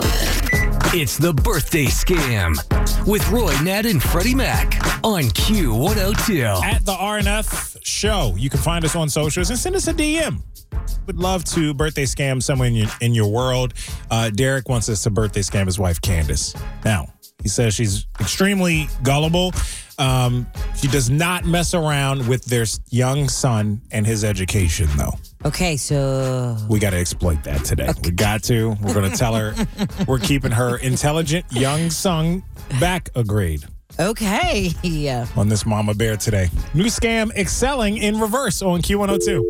Cute. It's the birthday scam with Roy, Ned, and Freddie Mac on Q102. At the RNF show. You can find us on socials and send us a DM. Would love to birthday scam someone in your, in your world. Uh, Derek wants us to birthday scam his wife, Candice. Now, he says she's extremely gullible. Um, she does not mess around with their young son and his education, though. Okay, so We got to exploit that today. We got to. We're going to tell her we're keeping her intelligent young son back a grade okay, yeah. on this Mama Bear today. New scam excelling in reverse on Q102.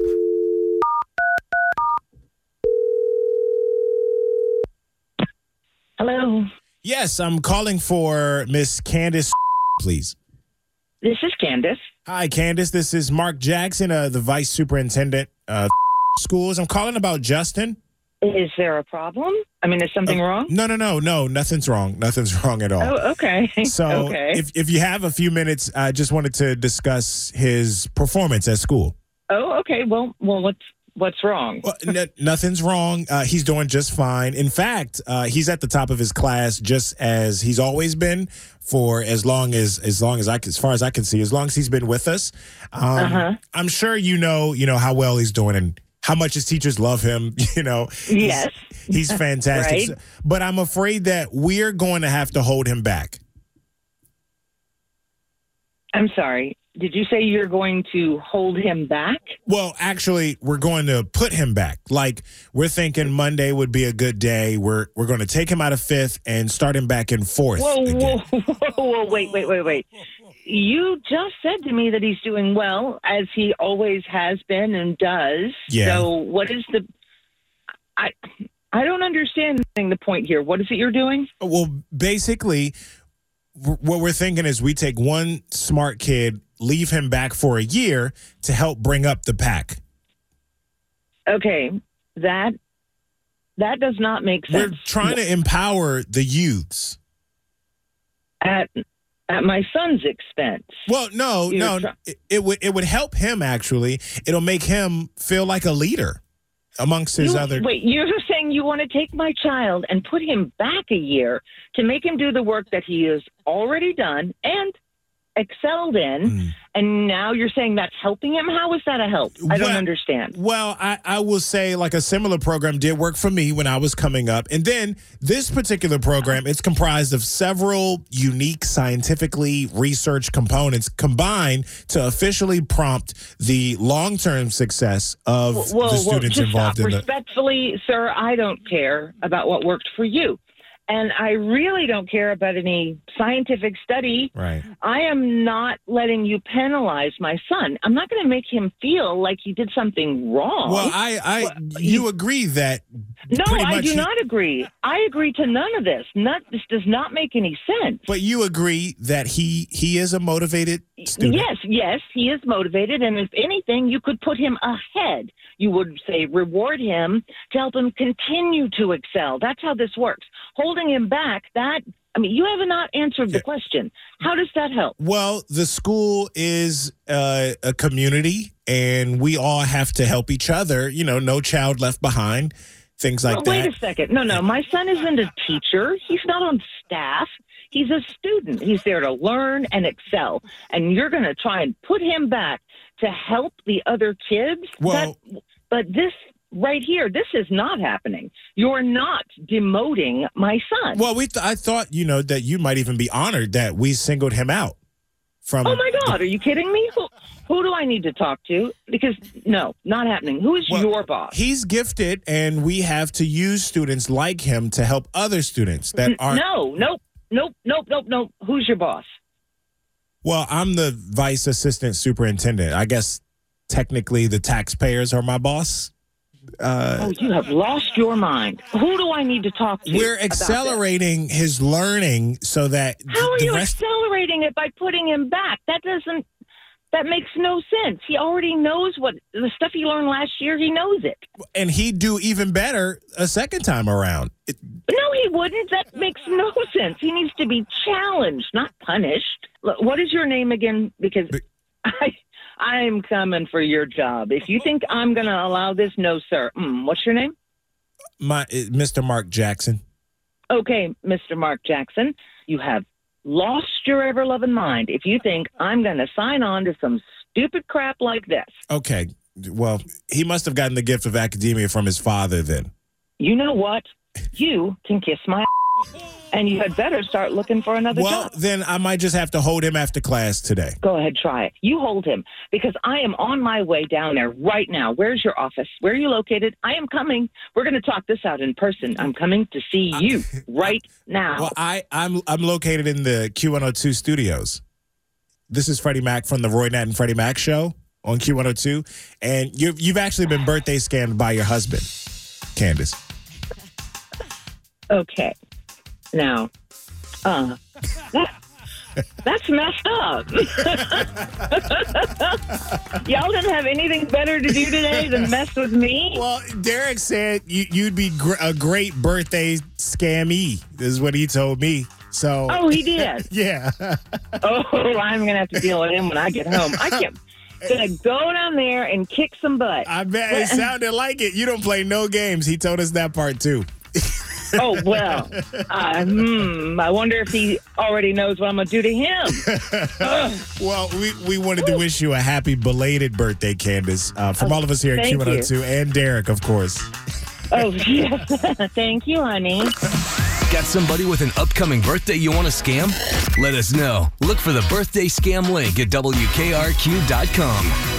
Hello, Yes, I'm calling for Miss Candice, please. This is Candice. Hi, Candice. This is Mark Jackson, uh, the vice superintendent, uh, schools. I'm calling about Justin. Is there a problem? I mean, is something wrong? No, no, no, no. Nothing's wrong. Nothing's wrong at all. Oh, okay. So, okay. if, if you have a few minutes, I just wanted to discuss his performance at school. oh, okay. Well, well, what's what's wrong? Well, n- nothing's wrong. Uh, he's doing just fine. In fact, uh, he's at the top of his class, just as he's always been for as long as as long as I as far as I can see, as long as he's been with us. Um, Uh-huh. I'm sure you know, you know how well he's doing and how much his teachers love him. You know, He's- Yes. he's fantastic. Right. So- But I'm afraid that we're going to have to hold him back. I'm sorry. Did you say you're going to hold him back? Well, actually, we're going to put him back. Like we're thinking Monday would be a good day. We're we're going to take him out of fifth and start him back in fourth. Whoa, whoa, whoa, whoa! Wait, wait, wait, wait. You just said to me that he's doing well, as he always has been and does. Yeah. So, what is the? I I don't understand the point here. What is it you're doing? Well, basically, w- what we're thinking is we take one smart kid, leave him back for a year to help bring up the pack. Okay, that that does not make sense. We're trying to empower the youths. at at my son's expense. Well, no, You're no, try- it, it would it would help him actually. It'll make him feel like a leader amongst his You- other. Wait, you're saying you want to take my child and put him back a year to make him do the work that he has already done and excelled in, Mm. and now you're saying that's helping him? How is that a help? I don't understand. Well, I, I will say like a similar program did work for me when I was coming up. And then this particular program, it's comprised of several unique scientifically researched components combined to officially prompt the long-term success of Whoa, the whoa, students just involved stop. in the Respectfully, sir, I don't care about what worked for you. And I really don't care about any scientific study Right. I am not letting you penalize my son. I'm not going to make him feel like he did something wrong. Well, I I Well, you agree that no, I do he- not agree. I agree to none of this. Not, this does not make any sense. but you agree that he he is a motivated student. Yes, yes, he is motivated, and if anything, you could put him ahead. You would say reward him to help him continue to excel. That's how this works. Holding him back, that I mean, you have not answered the question. How does that help? Well, the school is uh, a community, and we all have to help each other. You know, no child left behind, things like Well, that. Wait a second. No, no. My son isn't a teacher. He's not on staff. He's a student. He's there to learn and excel. And you're going to try and put him back to help the other kids. Well- That- but this right here. This is not happening. You're not demoting my son. Well, we th- I thought you know that you might even be honored that we singled him out from. oh my God, are you kidding me? Who, who do I need to talk to? Because no, not happening. Who is Well, your boss? He's gifted, and we have to use students like him to help other students that aren't. No, nope, nope, nope, nope, nope. Who's your boss? Well, I'm the vice assistant superintendent. I guess technically the taxpayers are my boss. Uh, Oh, you have lost your mind. Who do I need to talk to? we're accelerating his learning so that How are you rest. accelerating it by putting him back? That doesn't. That makes no sense. He already knows what the stuff he learned last year. He knows it. and he'd do even better a second time around. It, No, he wouldn't. That makes no sense. He needs to be challenged, not punished. Look, what is your name again? Because I, I'm coming for your job. If you think I'm going to allow this, no, sir. Mm, what's your name? my uh, Mr. Mark Jackson. Okay, Mr. Mark Jackson, you have lost your ever loving mind if you think I'm going to sign on to some stupid crap like this. Okay, well, he must have gotten the gift of academia from his father then. You know what? You can kiss my and you had better start looking for another Well, job. Well, then I might just have to hold him after class today. Go ahead, try it. You hold him because I am on my way down there right now. Where's your office? Where are you located? I am coming. We're going to talk this out in person. I'm coming to see you right now. Well, I, I'm I'm located in the Q102 studios. This is Freddie Mac from the Roy Nat and Freddie Mac show on Q102, and you've you've actually been birthday scammed by your husband, Candice. Okay. Now, uh, that, that's messed up. Y'all didn't have anything better to do today than mess with me? Well, Derek said you, you'd be gr- a great birthday scammy. This is what he told me. So, Oh, he did. yeah. Oh, I'm going to have to deal with him when I get home. I can't. Gonna go down there and kick some butt. I bet it sounded like it. You don't play no games. He told us that part too. Oh well, uh, hmm, I wonder if he already knows what I'm gonna do to him. Ugh. Well, we, we wanted to wish you a happy belated birthday, Candice, uh, from all of us here at thank Q102 and Derek, of course. Oh yes, thank you, honey. Got somebody with an upcoming birthday you want to scam? Let us know. Look for the birthday scam link at WKRQ.com.